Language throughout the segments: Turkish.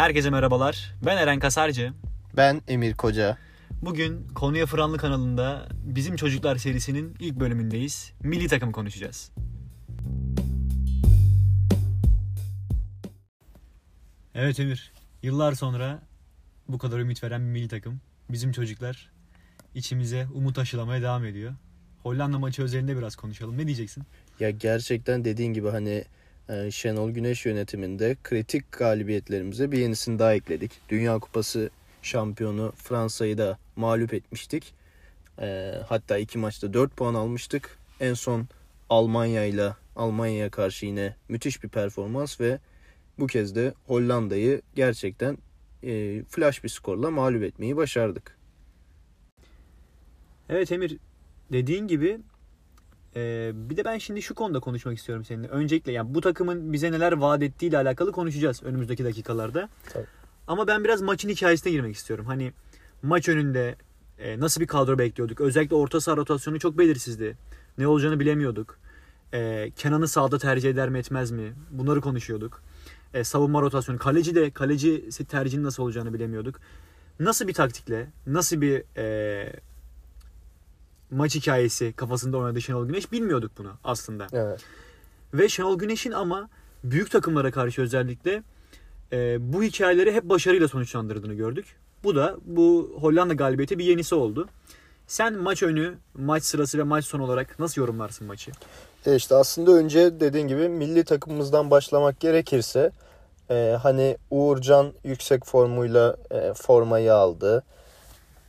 Herkese merhabalar. Ben Eren Kasarcı. Ben Emir Koca. Bugün Konuya Fıranlı kanalında Bizim Çocuklar serisinin ilk bölümündeyiz. Milli takım konuşacağız. Evet Emir. Yıllar sonra bu kadar ümit veren bir milli takım. Bizim çocuklar içimize umut aşılamaya devam ediyor. Hollanda maçı özelinde biraz konuşalım. Ne diyeceksin? Ya gerçekten dediğin gibi hani Şenol Güneş yönetiminde kritik galibiyetlerimize bir yenisini daha ekledik. Dünya Kupası şampiyonu Fransa'yı da mağlup etmiştik. E, hatta iki maçta 4 puan almıştık. En son Almanya ile Almanya'ya karşı yine müthiş bir performans ve bu kez de Hollanda'yı gerçekten e, flash bir skorla mağlup etmeyi başardık. Evet Emir dediğin gibi e, bir de ben şimdi şu konuda konuşmak istiyorum seninle. Öncelikle yani bu takımın bize neler vaat ettiği ile alakalı konuşacağız önümüzdeki dakikalarda. Tabii. Ama ben biraz maçın hikayesine girmek istiyorum. Hani maç önünde e, nasıl bir kadro bekliyorduk? Özellikle orta saha rotasyonu çok belirsizdi. Ne olacağını bilemiyorduk. E, Kenan'ı sağda tercih eder mi etmez mi? Bunları konuşuyorduk. E, savunma rotasyonu. Kaleci de kaleci tercihinin nasıl olacağını bilemiyorduk. Nasıl bir taktikle, nasıl bir e, maç hikayesi kafasında oynadı Şenol Güneş bilmiyorduk bunu aslında. Evet. Ve Şenol Güneş'in ama büyük takımlara karşı özellikle e, bu hikayeleri hep başarıyla sonuçlandırdığını gördük. Bu da bu Hollanda galibiyeti bir yenisi oldu. Sen maç önü, maç sırası ve maç son olarak nasıl yorumlarsın maçı? E işte aslında önce dediğin gibi milli takımımızdan başlamak gerekirse e, hani Uğurcan yüksek formuyla e, formayı aldı.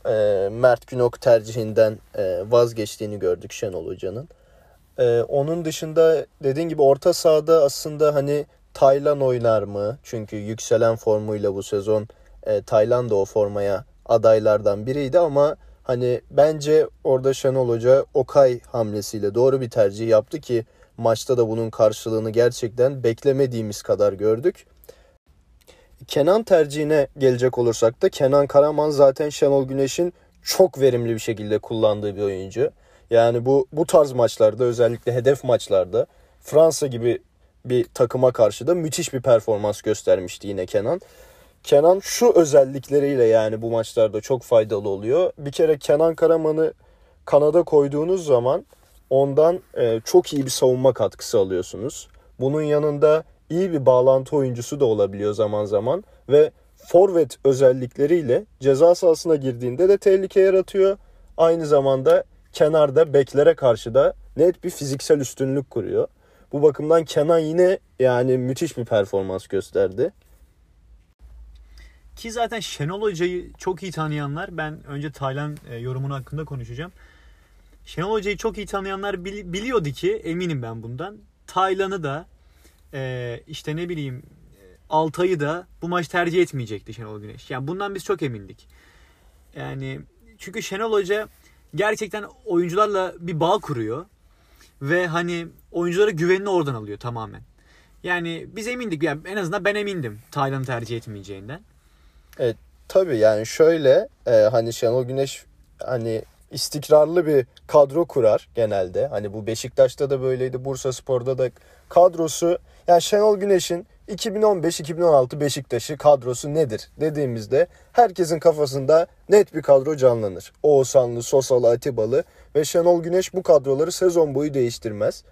E, Mert Günok tercihinden e, vazgeçtiğini gördük Şenol Hoca'nın. E, onun dışında dediğin gibi orta sahada aslında hani Taylan oynar mı? Çünkü yükselen formuyla bu sezon e, Taylan da o formaya adaylardan biriydi ama hani bence orada Şenol Hoca Okay hamlesiyle doğru bir tercih yaptı ki maçta da bunun karşılığını gerçekten beklemediğimiz kadar gördük. Kenan tercihine gelecek olursak da Kenan Karaman zaten Şenol Güneş'in çok verimli bir şekilde kullandığı bir oyuncu. Yani bu bu tarz maçlarda özellikle hedef maçlarda Fransa gibi bir takıma karşı da müthiş bir performans göstermişti yine Kenan. Kenan şu özellikleriyle yani bu maçlarda çok faydalı oluyor. Bir kere Kenan Karaman'ı kanada koyduğunuz zaman ondan e, çok iyi bir savunma katkısı alıyorsunuz. Bunun yanında iyi bir bağlantı oyuncusu da olabiliyor zaman zaman ve forvet özellikleriyle ceza sahasına girdiğinde de tehlike yaratıyor. Aynı zamanda kenarda beklere karşı da net bir fiziksel üstünlük kuruyor. Bu bakımdan Kenan yine yani müthiş bir performans gösterdi. Ki zaten Şenol Hoca'yı çok iyi tanıyanlar, ben önce Taylan e, yorumun hakkında konuşacağım. Şenol Hoca'yı çok iyi tanıyanlar biliyordu ki, eminim ben bundan. Taylan'ı da e, işte ne bileyim Altay'ı da bu maç tercih etmeyecekti Şenol Güneş. Yani bundan biz çok emindik. Yani çünkü Şenol Hoca gerçekten oyuncularla bir bağ kuruyor. Ve hani oyunculara güvenini oradan alıyor tamamen. Yani biz emindik. Yani en azından ben emindim Taylan'ı tercih etmeyeceğinden. Evet tabii yani şöyle e, hani Şenol Güneş hani istikrarlı bir kadro kurar genelde. Hani bu Beşiktaş'ta da böyleydi. Bursa Spor'da da kadrosu yani Şenol Güneş'in 2015-2016 Beşiktaş'ı kadrosu nedir dediğimizde herkesin kafasında net bir kadro canlanır. Oğuzhanlı, Sosalı, Atibalı ve Şenol Güneş bu kadroları sezon boyu değiştirmez.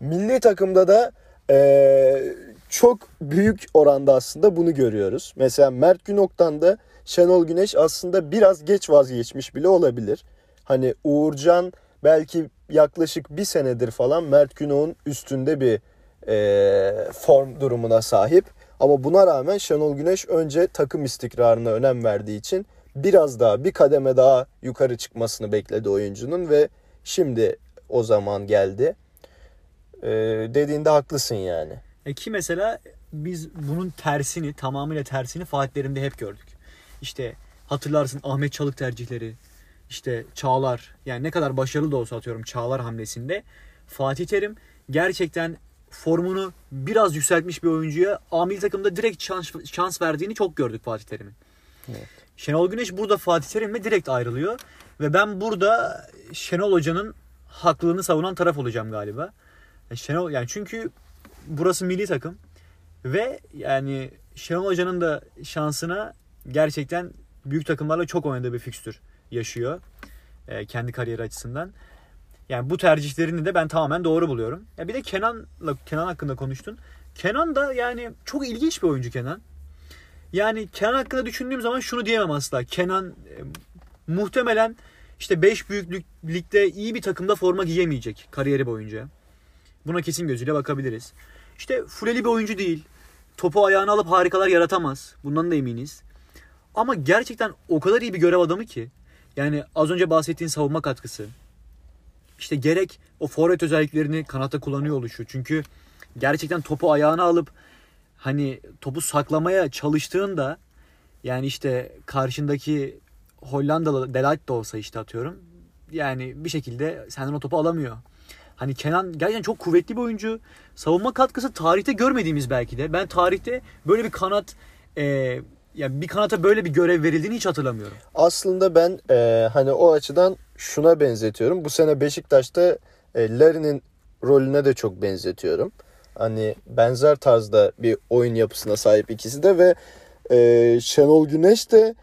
Milli takımda da ee, çok büyük oranda aslında bunu görüyoruz. Mesela Mert Günok'tan da Şenol Güneş aslında biraz geç vazgeçmiş bile olabilir. Hani Uğurcan belki yaklaşık bir senedir falan Mert Günok'un üstünde bir e, form durumuna sahip. Ama buna rağmen Şenol Güneş önce takım istikrarına önem verdiği için biraz daha bir kademe daha yukarı çıkmasını bekledi oyuncunun ve şimdi o zaman geldi. E, dediğinde haklısın yani. E ki mesela biz bunun tersini tamamıyla tersini Fatih hep gördük. İşte hatırlarsın Ahmet Çalık tercihleri, işte Çağlar yani ne kadar başarılı da olsa atıyorum Çağlar hamlesinde Fatih Terim gerçekten formunu biraz yükseltmiş bir oyuncuya amil takımda direkt şans, şans verdiğini çok gördük Fatih Terim'in. Evet. Şenol Güneş burada Fatih Terim'le direkt ayrılıyor. Ve ben burada Şenol Hoca'nın haklılığını savunan taraf olacağım galiba. Şenol yani çünkü burası milli takım ve yani Şenol Hoca'nın da şansına gerçekten büyük takımlarla çok oynadığı bir fikstür yaşıyor. E, kendi kariyeri açısından. Yani bu tercihlerini de ben tamamen doğru buluyorum. Ya bir de Kenan'la Kenan hakkında konuştun. Kenan da yani çok ilginç bir oyuncu Kenan. Yani Kenan hakkında düşündüğüm zaman şunu diyemem asla. Kenan e, muhtemelen işte 5 büyük ligde iyi bir takımda forma giyemeyecek kariyeri boyunca. Buna kesin gözüyle bakabiliriz. İşte fuleli bir oyuncu değil. Topu ayağına alıp harikalar yaratamaz. Bundan da eminiz. Ama gerçekten o kadar iyi bir görev adamı ki. Yani az önce bahsettiğin savunma katkısı. İşte gerek o forvet özelliklerini kanatta kullanıyor oluşu. Çünkü gerçekten topu ayağına alıp hani topu saklamaya çalıştığında yani işte karşındaki Hollandalı Delight de olsa işte atıyorum. Yani bir şekilde senden o topu alamıyor. Hani Kenan gerçekten çok kuvvetli bir oyuncu. Savunma katkısı tarihte görmediğimiz belki de. Ben tarihte böyle bir kanat e, yani bir kanata böyle bir görev verildiğini hiç hatırlamıyorum. Aslında ben e, hani o açıdan şuna benzetiyorum. Bu sene Beşiktaş'ta e, Larry'nin rolüne de çok benzetiyorum. Hani benzer tarzda bir oyun yapısına sahip ikisi de ve e, Şenol Güneş de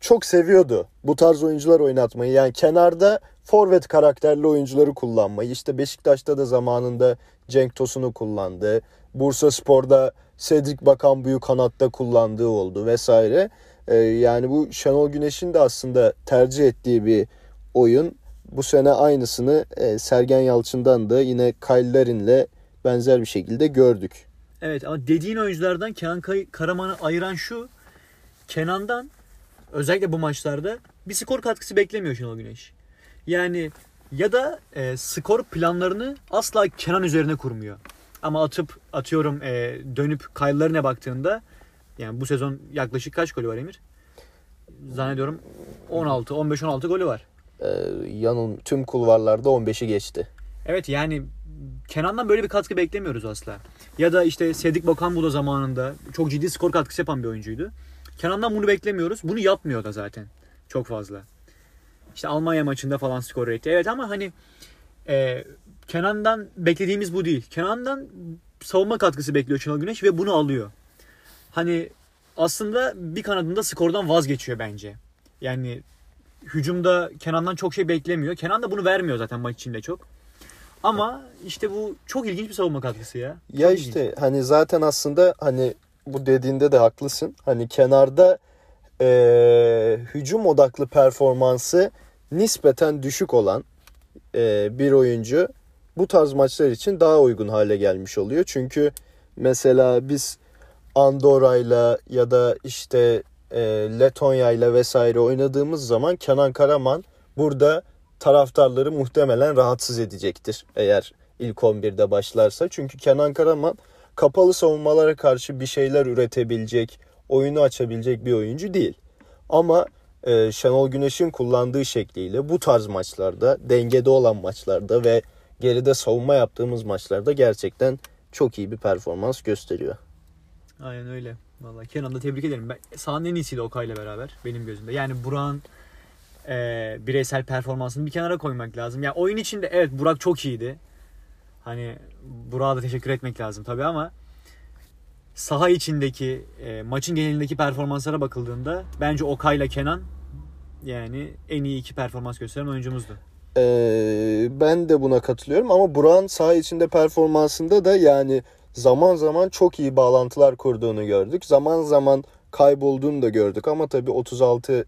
çok seviyordu bu tarz oyuncular oynatmayı. Yani kenarda forvet karakterli oyuncuları kullanmayı. İşte Beşiktaş'ta da zamanında Cenk Tosun'u kullandı. Bursa Spor'da Cedric Bakan kanatta kullandığı oldu vesaire. Ee, yani bu Şenol Güneş'in de aslında tercih ettiği bir oyun. Bu sene aynısını e, Sergen Yalçın'dan da yine Kyle Larin'le benzer bir şekilde gördük. Evet ama dediğin oyunculardan Kenan Karaman'ı ayıran şu. Kenan'dan özellikle bu maçlarda bir skor katkısı beklemiyor Şenol Güneş. Yani ya da e, skor planlarını asla Kenan üzerine kurmuyor. Ama atıp atıyorum e, dönüp kayılarına baktığında yani bu sezon yaklaşık kaç golü var Emir? Zannediyorum 16, 15-16 golü var. Ee, yanıl tüm kulvarlarda 15'i geçti. Evet yani Kenan'dan böyle bir katkı beklemiyoruz asla. Ya da işte Sedik Bakan bu da zamanında çok ciddi skor katkısı yapan bir oyuncuydu. Kenan'dan bunu beklemiyoruz. Bunu yapmıyor da zaten. Çok fazla. İşte Almanya maçında falan skor etti. Evet ama hani e, Kenan'dan beklediğimiz bu değil. Kenan'dan savunma katkısı bekliyor Şenol Güneş ve bunu alıyor. Hani aslında bir kanadında skordan vazgeçiyor bence. Yani hücumda Kenan'dan çok şey beklemiyor. Kenan da bunu vermiyor zaten maç içinde çok. Ama işte bu çok ilginç bir savunma katkısı ya. Çok ya işte ilginç. hani zaten aslında hani bu dediğinde de haklısın. Hani kenarda e, hücum odaklı performansı nispeten düşük olan e, bir oyuncu bu tarz maçlar için daha uygun hale gelmiş oluyor. Çünkü mesela biz Andorra'yla ya da işte e, Letonya'yla vesaire oynadığımız zaman Kenan Karaman burada taraftarları muhtemelen rahatsız edecektir eğer ilk 11'de başlarsa. Çünkü Kenan Karaman kapalı savunmalara karşı bir şeyler üretebilecek, oyunu açabilecek bir oyuncu değil. Ama e, Şenol Güneş'in kullandığı şekliyle bu tarz maçlarda, dengede olan maçlarda ve geride savunma yaptığımız maçlarda gerçekten çok iyi bir performans gösteriyor. Aynen öyle. Vallahi Kenan'ı da tebrik ederim. Ben, sahanın en iyisiydi Okay beraber benim gözümde. Yani Burak'ın e, bireysel performansını bir kenara koymak lazım. Yani oyun içinde evet Burak çok iyiydi. Hani Burak'a da teşekkür etmek lazım tabii ama saha içindeki e, maçın genelindeki performanslara bakıldığında bence Okay ile Kenan yani en iyi iki performans gösteren oyuncumuzdu. Ee, ben de buna katılıyorum ama Burak'ın saha içinde performansında da yani zaman zaman çok iyi bağlantılar kurduğunu gördük. Zaman zaman kaybolduğunu da gördük ama tabii 36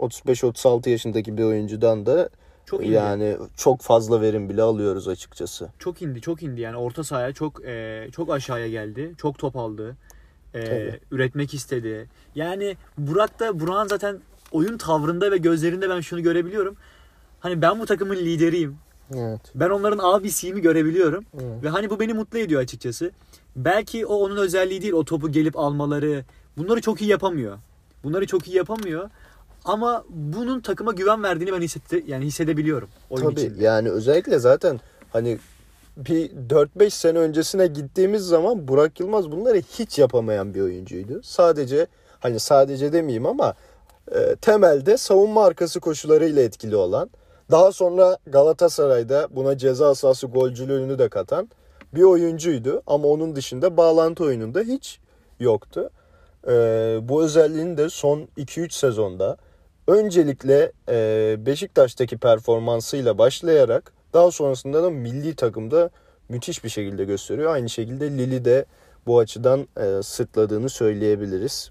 35-36 yaşındaki bir oyuncudan da çok indi. yani çok fazla verim bile alıyoruz açıkçası. Çok indi, çok indi. Yani orta sahaya çok e, çok aşağıya geldi. Çok top aldı. E, üretmek istedi. Yani Burak da Burak'ın zaten oyun tavrında ve gözlerinde ben şunu görebiliyorum. Hani ben bu takımın lideriyim. Evet. Ben onların abisiyimi görebiliyorum. Evet. Ve hani bu beni mutlu ediyor açıkçası. Belki o onun özelliği değil. O topu gelip almaları. Bunları çok iyi yapamıyor. Bunları çok iyi yapamıyor. Ama bunun takıma güven verdiğini ben hissette, yani hissedebiliyorum. Oyun Tabii içinde. yani özellikle zaten hani bir 4-5 sene öncesine gittiğimiz zaman Burak Yılmaz bunları hiç yapamayan bir oyuncuydu. Sadece hani sadece demeyeyim ama e, temelde savunma arkası koşularıyla etkili olan daha sonra Galatasaray'da buna ceza sahası golcülüğünü de katan bir oyuncuydu. Ama onun dışında bağlantı oyununda hiç yoktu. e, bu özelliğini de son 2-3 sezonda öncelikle e, Beşiktaş'taki performansıyla başlayarak daha sonrasında da milli takımda müthiş bir şekilde gösteriyor. Aynı şekilde Lili de bu açıdan e, sırtladığını söyleyebiliriz.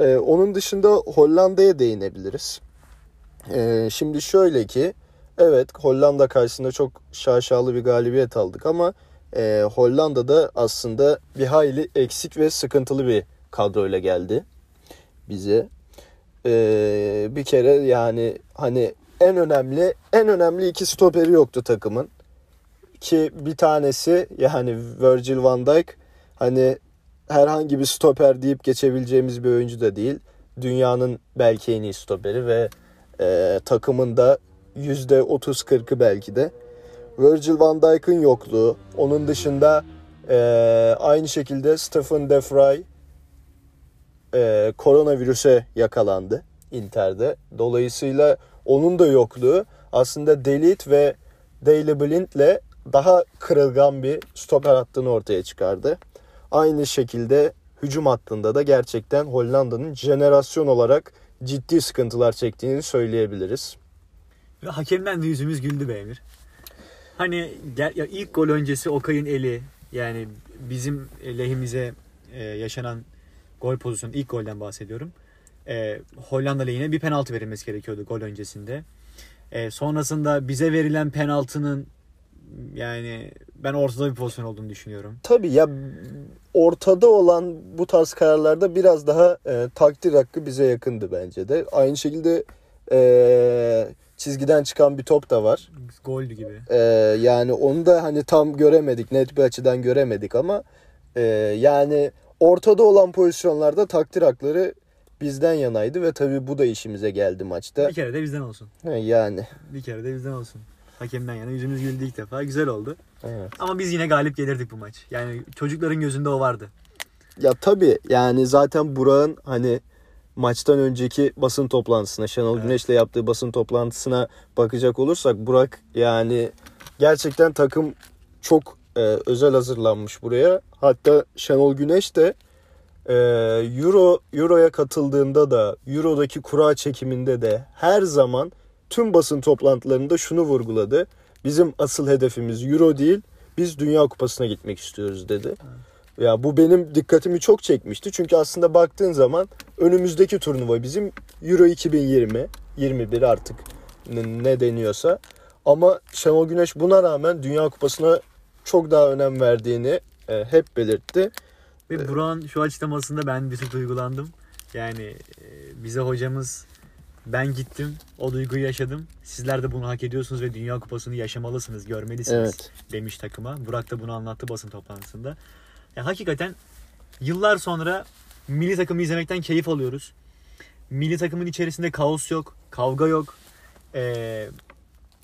E, onun dışında Hollanda'ya değinebiliriz. E, şimdi şöyle ki evet Hollanda karşısında çok şaşalı bir galibiyet aldık ama e, Hollanda'da aslında bir hayli eksik ve sıkıntılı bir kadroyla geldi bize. E, bir kere yani hani en önemli en önemli iki stoperi yoktu takımın ki bir tanesi yani Virgil van Dijk hani herhangi bir stoper deyip geçebileceğimiz bir oyuncu da değil. Dünyanın belki en iyi stoperi ve e, takımın da %30-40'ı belki de. Virgil van Dijk'ın yokluğu. Onun dışında e, aynı şekilde Stephen De Vrij e, koronavirüse yakalandı Inter'de. Dolayısıyla onun da yokluğu aslında Delit ve Daley Blind'le daha kırılgan bir stoper hattını ortaya çıkardı. Aynı şekilde hücum hattında da gerçekten Hollanda'nın jenerasyon olarak ciddi sıkıntılar çektiğini söyleyebiliriz. Ve hakemden de yüzümüz güldü be Emir. Hani ya ilk gol öncesi Okay'ın eli yani bizim lehimize e, yaşanan gol pozisyonu ilk golden bahsediyorum. E, Hollanda lehine bir penaltı verilmesi gerekiyordu gol öncesinde. E, sonrasında bize verilen penaltının yani ben ortada bir pozisyon olduğunu düşünüyorum. Tabii ya ortada olan bu tarz kararlarda biraz daha e, takdir hakkı bize yakındı bence de. Aynı şekilde e, çizgiden çıkan bir top da var. Goldü gibi. E, yani onu da hani tam göremedik, net bir açıdan göremedik ama e, yani ortada olan pozisyonlarda takdir hakları bizden yanaydı ve tabii bu da işimize geldi maçta. Bir kere de bizden olsun. He, Yani Bir kere de bizden olsun. Hakemden yana yüzümüz güldü ilk defa. Güzel oldu. evet. Ama biz yine galip gelirdik bu maç. Yani çocukların gözünde o vardı. Ya tabii yani zaten Burak'ın hani maçtan önceki basın toplantısına Şenol Evet. Güneş'le yaptığı basın toplantısına bakacak olursak Burak yani gerçekten takım çok e, özel hazırlanmış buraya. Hatta Şenol Güneş de e, Euro Euro'ya katıldığında da Euro'daki kura çekiminde de her zaman tüm basın toplantılarında şunu vurguladı. Bizim asıl hedefimiz Euro değil, biz Dünya Kupası'na gitmek istiyoruz dedi. Ya bu benim dikkatimi çok çekmişti. Çünkü aslında baktığın zaman önümüzdeki turnuva bizim Euro 2020, 21 artık ne, deniyorsa. Ama Şenol Güneş buna rağmen Dünya Kupası'na çok daha önem verdiğini e, hep belirtti. Ve Burak'ın şu açıklamasında ben bir tık duygulandım. Yani e, bize hocamız ben gittim o duyguyu yaşadım. Sizler de bunu hak ediyorsunuz ve Dünya Kupası'nı yaşamalısınız, görmelisiniz Evet. demiş takıma. Burak da bunu anlattı basın toplantısında. Ya hakikaten yıllar sonra milli takımı izlemekten keyif alıyoruz. Milli takımın içerisinde kaos yok, kavga yok. Ee,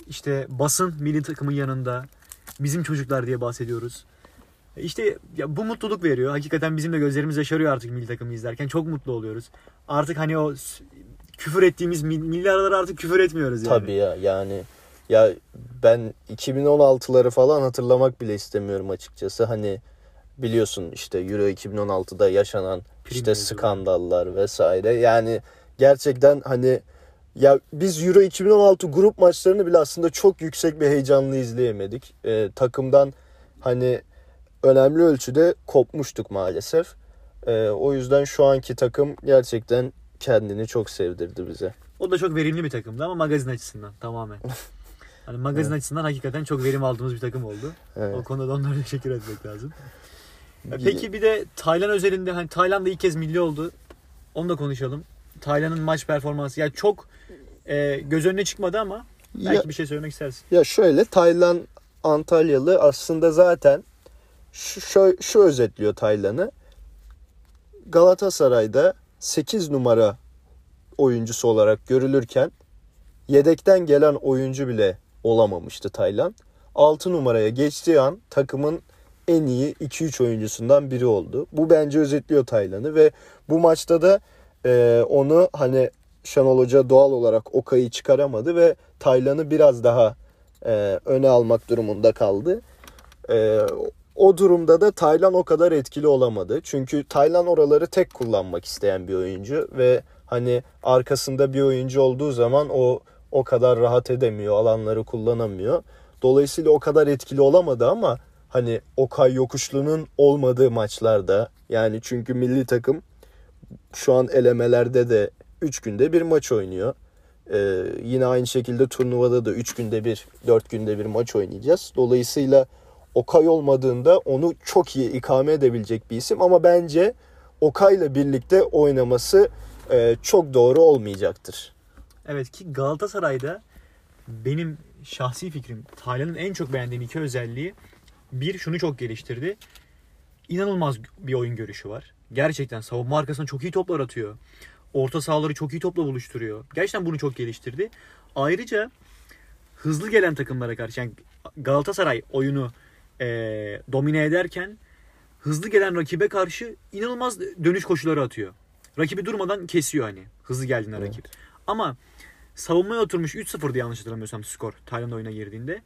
işte basın milli takımın yanında. Bizim çocuklar diye bahsediyoruz. İşte ya bu mutluluk veriyor. Hakikaten bizim de gözlerimiz yaşarıyor artık milli takımı izlerken. Çok mutlu oluyoruz. Artık hani o küfür ettiğimiz mil- milli artık küfür etmiyoruz yani. Tabii ya yani ya ben 2016'ları falan hatırlamak bile istemiyorum açıkçası. Hani biliyorsun işte Euro 2016'da yaşanan Prim işte skandallar vesaire. Yani gerçekten hani ya biz Euro 2016 grup maçlarını bile aslında çok yüksek bir heyecanla izleyemedik. Ee, takımdan hani önemli ölçüde kopmuştuk maalesef. Ee, o yüzden şu anki takım gerçekten kendini çok sevdirdi bize. O da çok verimli bir takımdı ama magazin açısından tamamen. Hani magazin açısından hakikaten çok verim aldığımız bir takım oldu. Evet. O konuda da onlara teşekkür etmek lazım. Ya Peki bir de Tayland özelinde hani Tayland da ilk kez milli oldu. Onu da konuşalım. Tayland'ın maç performansı yani çok e, göz önüne çıkmadı ama belki Ya- bir şey söylemek istersin. Ya şöyle Taylan Antalyalı aslında zaten şu, şu, şu özetliyor Taylan'ı. Galatasaray'da 8 numara oyuncusu olarak görülürken yedekten gelen oyuncu bile olamamıştı Taylan. 6 numaraya geçtiği an takımın en iyi 2-3 oyuncusundan biri oldu. Bu bence özetliyor Taylan'ı ve bu maçta da e, onu hani Şenol Hoca doğal olarak Okay'ı çıkaramadı ve Taylan'ı biraz daha e, öne almak durumunda kaldı. E, o durumda da Taylan o kadar etkili olamadı. Çünkü Taylan oraları tek kullanmak isteyen bir oyuncu ve hani arkasında bir oyuncu olduğu zaman o o kadar rahat edemiyor, alanları kullanamıyor. Dolayısıyla o kadar etkili olamadı ama hani Okay Yokuşlu'nun olmadığı maçlarda yani çünkü milli takım şu an elemelerde de 3 günde bir maç oynuyor. Ee, yine aynı şekilde turnuvada da 3 günde bir, 4 günde bir maç oynayacağız. Dolayısıyla Okay olmadığında onu çok iyi ikame edebilecek bir isim ama bence Okay'la birlikte oynaması e, çok doğru olmayacaktır. Evet ki Galatasaray'da benim şahsi fikrim Taylan'ın en çok beğendiğim iki özelliği bir şunu çok geliştirdi. İnanılmaz bir oyun görüşü var. Gerçekten savunma arkasına çok iyi toplar atıyor. Orta sahaları çok iyi topla buluşturuyor. Gerçekten bunu çok geliştirdi. Ayrıca hızlı gelen takımlara karşı yani Galatasaray oyunu e, domine ederken hızlı gelen rakibe karşı inanılmaz dönüş koşuları atıyor. Rakibi durmadan kesiyor hani hızlı geldiğinde evet. rakip. Ama savunmaya oturmuş 3-0'dı yanlış hatırlamıyorsam skor Tayland oyuna girdiğinde.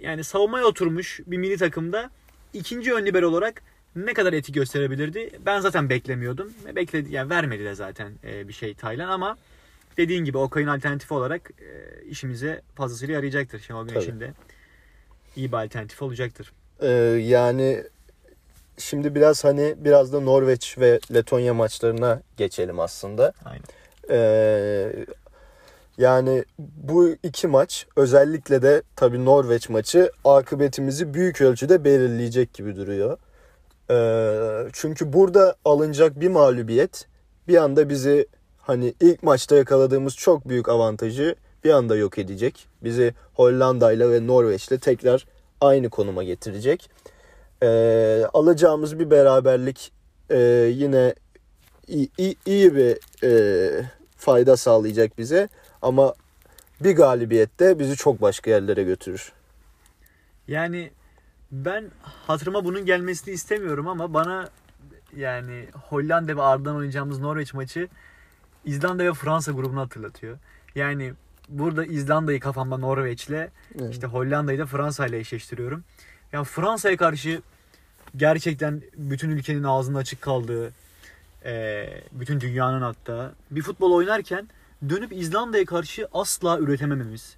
Yani savunmaya oturmuş bir milli takımda ikinci ön libero olarak ne kadar etki gösterebilirdi? Ben zaten beklemiyordum. Bekledi yani vermedi de zaten bir şey Taylan ama dediğin gibi Okay'ın alternatifi olarak işimize fazlasıyla yarayacaktır. Şenol Güneş'in de iyi bir alternatif olacaktır. Ee, yani şimdi biraz hani biraz da Norveç ve Letonya maçlarına geçelim aslında. Aynen. Ee, yani bu iki maç özellikle de tabii Norveç maçı akıbetimizi büyük ölçüde belirleyecek gibi duruyor. Ee, çünkü burada alınacak bir mağlubiyet bir anda bizi hani ilk maçta yakaladığımız çok büyük avantajı bir anda yok edecek. Bizi Hollanda ile ve Norveç'le tekrar aynı konuma getirecek. Ee, alacağımız bir beraberlik e, yine iyi, iyi, iyi bir e, fayda sağlayacak bize. Ama bir galibiyette bizi çok başka yerlere götürür. Yani ben hatırıma bunun gelmesini istemiyorum ama bana yani Hollanda ve ardından oynayacağımız Norveç maçı İzlanda ve Fransa grubunu hatırlatıyor. Yani burada İzlanda'yı kafamda Norveç'le evet. işte Hollanda'yı da Fransa ile eşleştiriyorum. Yani Fransa'ya karşı gerçekten bütün ülkenin ağzında açık kaldığı, bütün dünyanın hatta bir futbol oynarken dönüp İzlanda'ya karşı asla üretemememiz.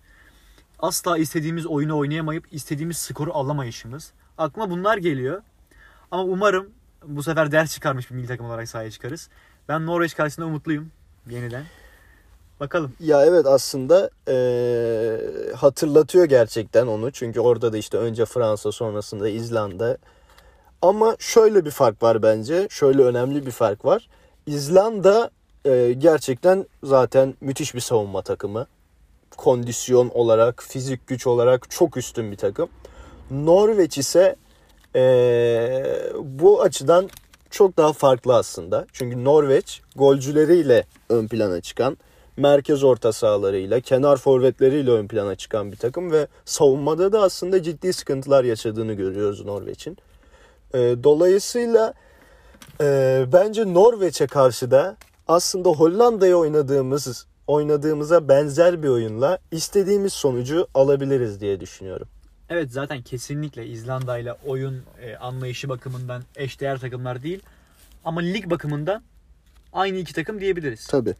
Asla istediğimiz oyunu oynayamayıp istediğimiz skoru alamayışımız. Aklıma bunlar geliyor. Ama umarım bu sefer ders çıkarmış bir milli takım olarak sahaya çıkarız. Ben Norveç karşısında umutluyum yeniden. Bakalım. Ya evet aslında ee, hatırlatıyor gerçekten onu. Çünkü orada da işte önce Fransa sonrasında İzlanda. Ama şöyle bir fark var bence. Şöyle önemli bir fark var. İzlanda e, gerçekten zaten müthiş bir savunma takımı. Kondisyon olarak, fizik güç olarak çok üstün bir takım. Norveç ise e, bu açıdan çok daha farklı aslında. Çünkü Norveç golcüleriyle ön plana çıkan, merkez orta sahalarıyla, kenar forvetleriyle ön plana çıkan bir takım ve savunmada da aslında ciddi sıkıntılar yaşadığını görüyoruz Norveç'in. E, dolayısıyla e, bence Norveç'e karşı da aslında Hollanda'ya oynadığımız oynadığımıza benzer bir oyunla istediğimiz sonucu alabiliriz diye düşünüyorum. Evet zaten kesinlikle İzlanda ile oyun e, anlayışı bakımından eşdeğer takımlar değil. Ama lig bakımından aynı iki takım diyebiliriz. Tabii.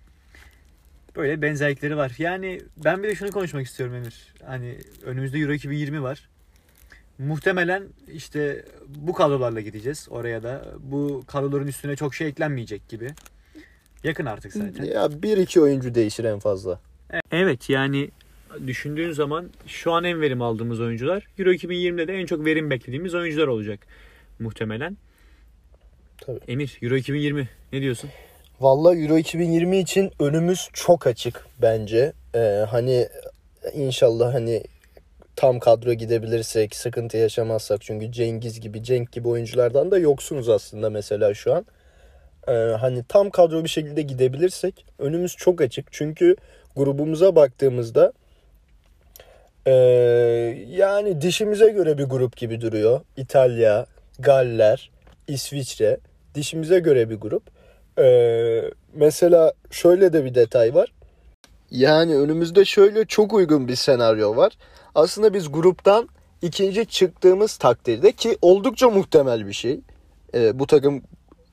Böyle benzerlikleri var. Yani ben bir de şunu konuşmak istiyorum Emir. Hani önümüzde Euro 2020 var. Muhtemelen işte bu kadrolarla gideceğiz oraya da. Bu kadroların üstüne çok şey eklenmeyecek gibi. Yakın artık zaten. Ya bir iki oyuncu değişir en fazla. Evet yani düşündüğün zaman şu an en verim aldığımız oyuncular Euro 2020'de de en çok verim beklediğimiz oyuncular olacak muhtemelen. Tabii. Emir Euro 2020 ne diyorsun? Vallahi Euro 2020 için önümüz çok açık bence. Ee, hani inşallah hani tam kadro gidebilirsek, sıkıntı yaşamazsak çünkü Cengiz gibi, Cenk gibi oyunculardan da yoksunuz aslında mesela şu an e, hani tam kadro bir şekilde gidebilirsek önümüz çok açık. Çünkü grubumuza baktığımızda e, yani dişimize göre bir grup gibi duruyor. İtalya, Galler, İsviçre dişimize göre bir grup. E, mesela şöyle de bir detay var. Yani önümüzde şöyle çok uygun bir senaryo var. Aslında biz gruptan ikinci çıktığımız takdirde ki oldukça muhtemel bir şey. E, bu takım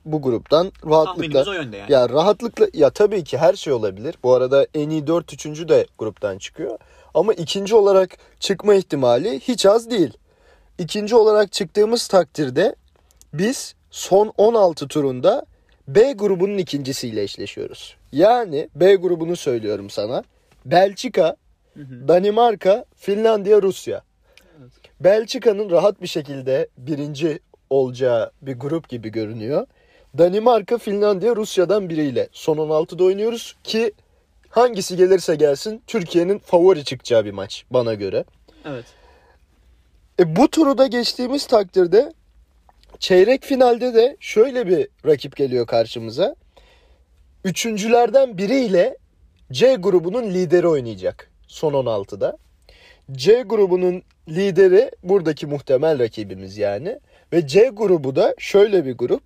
bu gruptan rahatlıkla o yönde yani. ya rahatlıkla ya tabii ki her şey olabilir. Bu arada en iyi 4 üçüncü de gruptan çıkıyor. Ama ikinci olarak çıkma ihtimali hiç az değil. İkinci olarak çıktığımız takdirde biz son 16 turunda B grubunun ikincisiyle eşleşiyoruz. Yani B grubunu söylüyorum sana. Belçika, Hı hı. Danimarka, Finlandiya, Rusya. Belçika'nın rahat bir şekilde birinci olacağı bir grup gibi görünüyor. Danimarka, Finlandiya, Rusya'dan biriyle son 16'da oynuyoruz ki hangisi gelirse gelsin Türkiye'nin favori çıkacağı bir maç bana göre. Evet. E, bu turu da geçtiğimiz takdirde çeyrek finalde de şöyle bir rakip geliyor karşımıza. Üçüncülerden biriyle C grubunun lideri oynayacak son 16'da. C grubunun lideri buradaki muhtemel rakibimiz yani. Ve C grubu da şöyle bir grup.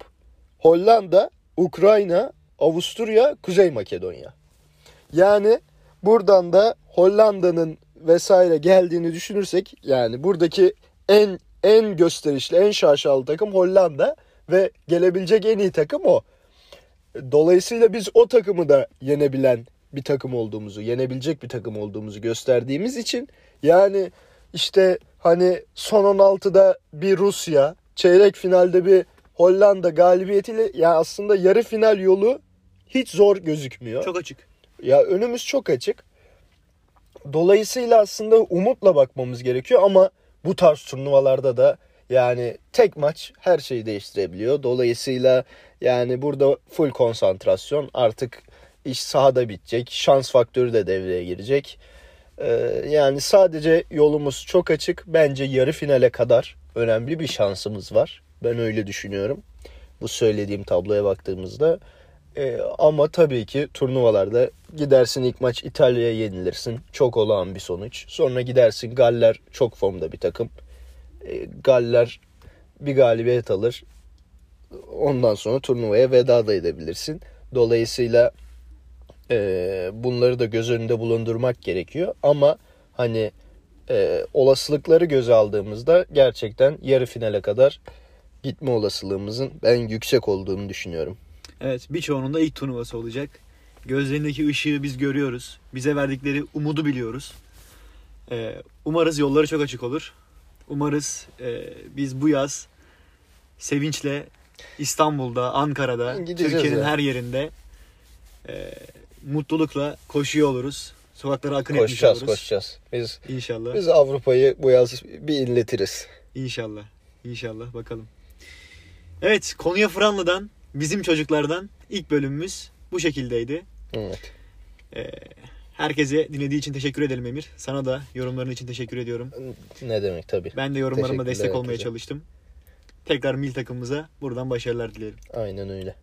Hollanda, Ukrayna, Avusturya, Kuzey Makedonya. Yani buradan da Hollanda'nın vesaire geldiğini düşünürsek yani buradaki en en gösterişli, en şaşalı takım Hollanda ve gelebilecek en iyi takım o. Dolayısıyla biz o takımı da yenebilen bir takım olduğumuzu, yenebilecek bir takım olduğumuzu gösterdiğimiz için yani işte hani son 16'da bir Rusya, çeyrek finalde bir Hollanda galibiyetiyle ya aslında yarı final yolu hiç zor gözükmüyor. Çok açık. Ya önümüz çok açık. Dolayısıyla aslında umutla bakmamız gerekiyor ama bu tarz turnuvalarda da yani tek maç her şeyi değiştirebiliyor. Dolayısıyla yani burada full konsantrasyon artık iş sahada bitecek. Şans faktörü de devreye girecek. Ee, yani sadece yolumuz çok açık. Bence yarı finale kadar önemli bir şansımız var. Ben öyle düşünüyorum. Bu söylediğim tabloya baktığımızda. Ee, ama tabii ki turnuvalarda gidersin ilk maç İtalya'ya yenilirsin. Çok olağan bir sonuç. Sonra gidersin Galler çok formda bir takım. Ee, Galler bir galibiyet alır. Ondan sonra turnuvaya veda da edebilirsin. Dolayısıyla e, bunları da göz önünde bulundurmak gerekiyor. Ama hani e, olasılıkları göze aldığımızda gerçekten yarı finale kadar gitme olasılığımızın ben yüksek olduğunu düşünüyorum. Evet birçoğunun da ilk turnuvası olacak. Gözlerindeki ışığı biz görüyoruz. Bize verdikleri umudu biliyoruz. Ee, umarız yolları çok açık olur. Umarız e, biz bu yaz sevinçle İstanbul'da, Ankara'da, Gideceğiz Türkiye'nin ya. her yerinde e, mutlulukla koşuyor oluruz. Sokaklara akın etmiş Koşacağız oluruz. koşacağız. Biz İnşallah. biz Avrupa'yı bu yaz bir inletiriz. İnşallah. İnşallah bakalım. Evet Konya Fıranlı'dan bizim çocuklardan ilk bölümümüz bu şekildeydi. Evet. Ee, herkese dinlediği için teşekkür edelim Emir. Sana da yorumların için teşekkür ediyorum. Ne demek tabii. Ben de Teşekkürler destek olmaya herkese. çalıştım. Tekrar mil takımımıza buradan başarılar dilerim. Aynen öyle.